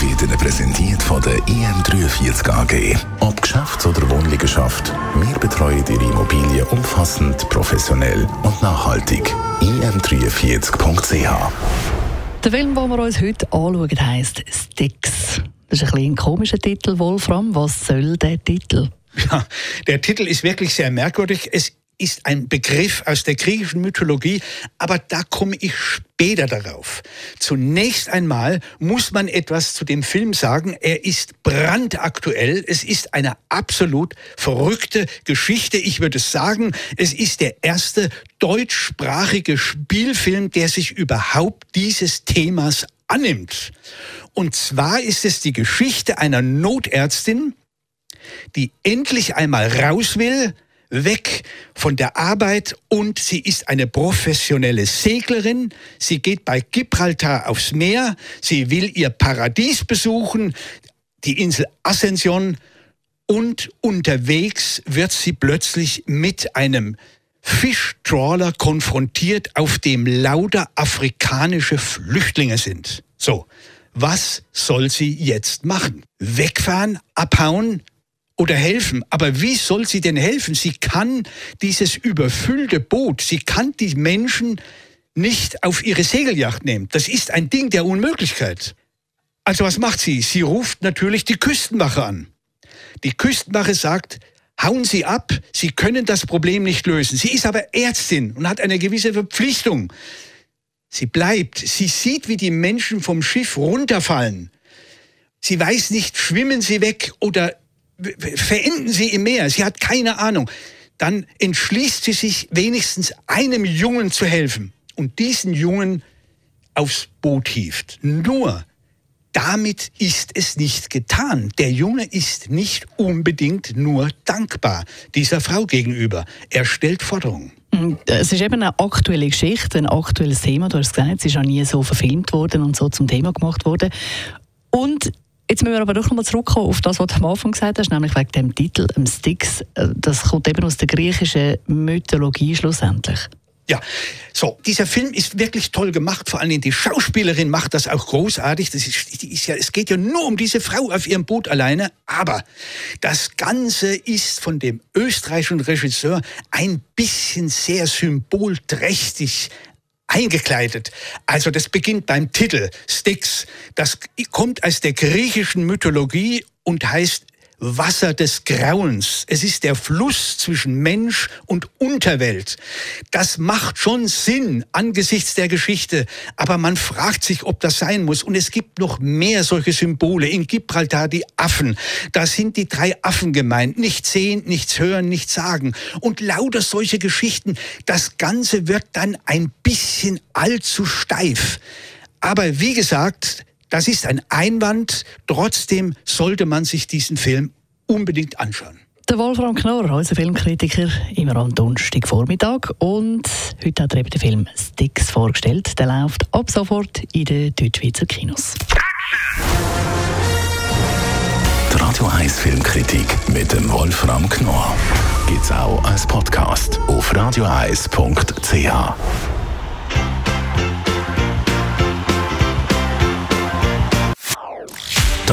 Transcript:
wird Ihnen präsentiert von der IM43 AG. Ob Geschäfts- oder Wohnliegenschaft, wir betreuen Ihre Immobilie umfassend, professionell und nachhaltig. im43.ch Der Film, den wir uns heute anschauen, heisst Sticks. Das ist ein, ein komischer Titel, Wolfram. Was soll der Titel? Ja, der Titel ist wirklich sehr merkwürdig. Es ist ein Begriff aus der griechischen Mythologie, aber da komme ich später darauf. Zunächst einmal muss man etwas zu dem Film sagen. Er ist brandaktuell. Es ist eine absolut verrückte Geschichte. Ich würde sagen, es ist der erste deutschsprachige Spielfilm, der sich überhaupt dieses Themas annimmt. Und zwar ist es die Geschichte einer Notärztin, die endlich einmal raus will weg von der Arbeit und sie ist eine professionelle Seglerin. Sie geht bei Gibraltar aufs Meer. Sie will ihr Paradies besuchen, die Insel Ascension. Und unterwegs wird sie plötzlich mit einem Fischtrawler konfrontiert, auf dem lauter afrikanische Flüchtlinge sind. So, was soll sie jetzt machen? Wegfahren, abhauen, oder helfen. Aber wie soll sie denn helfen? Sie kann dieses überfüllte Boot, sie kann die Menschen nicht auf ihre Segelyacht nehmen. Das ist ein Ding der Unmöglichkeit. Also was macht sie? Sie ruft natürlich die Küstenwache an. Die Küstenwache sagt, hauen Sie ab, Sie können das Problem nicht lösen. Sie ist aber Ärztin und hat eine gewisse Verpflichtung. Sie bleibt, sie sieht, wie die Menschen vom Schiff runterfallen. Sie weiß nicht, schwimmen sie weg oder verenden sie im Meer, sie hat keine Ahnung, dann entschließt sie sich wenigstens einem Jungen zu helfen und diesen Jungen aufs Boot hieft. Nur damit ist es nicht getan. Der Junge ist nicht unbedingt nur dankbar dieser Frau gegenüber. Er stellt Forderungen. Es ist eben eine aktuelle Geschichte, ein aktuelles Thema. Du hast gesagt, es ist auch nie so verfilmt worden und so zum Thema gemacht worden. Und Jetzt müssen wir aber doch nochmal zurückkommen auf das, was du am Anfang gesagt hast, nämlich wegen dem Titel, dem Styx. Äh, das kommt eben aus der griechischen Mythologie schlussendlich. Ja, so, dieser Film ist wirklich toll gemacht, vor allem die Schauspielerin macht das auch großartig. Das ist, ist ja, es geht ja nur um diese Frau auf ihrem Boot alleine, aber das Ganze ist von dem österreichischen Regisseur ein bisschen sehr symbolträchtig eingekleidet. Also das beginnt beim Titel Styx. Das kommt aus der griechischen Mythologie und heißt Wasser des Grauens. Es ist der Fluss zwischen Mensch und Unterwelt. Das macht schon Sinn angesichts der Geschichte, aber man fragt sich, ob das sein muss. Und es gibt noch mehr solche Symbole. In Gibraltar die Affen. Da sind die drei Affen gemeint. Nichts sehen, nichts hören, nichts sagen. Und lauter solche Geschichten. Das Ganze wird dann ein bisschen allzu steif. Aber wie gesagt, das ist ein Einwand. Trotzdem sollte man sich diesen Film unbedingt anschauen. Der Wolfram Knorr, unser Filmkritiker, immer am Donnerstagvormittag. Und heute hat er eben den Film Sticks vorgestellt. Der läuft ab sofort in den Deutschschweizer Kinos. Die Radio 1 Filmkritik mit dem Wolfram Knorr gibt es auch als Podcast auf radioeis.ch.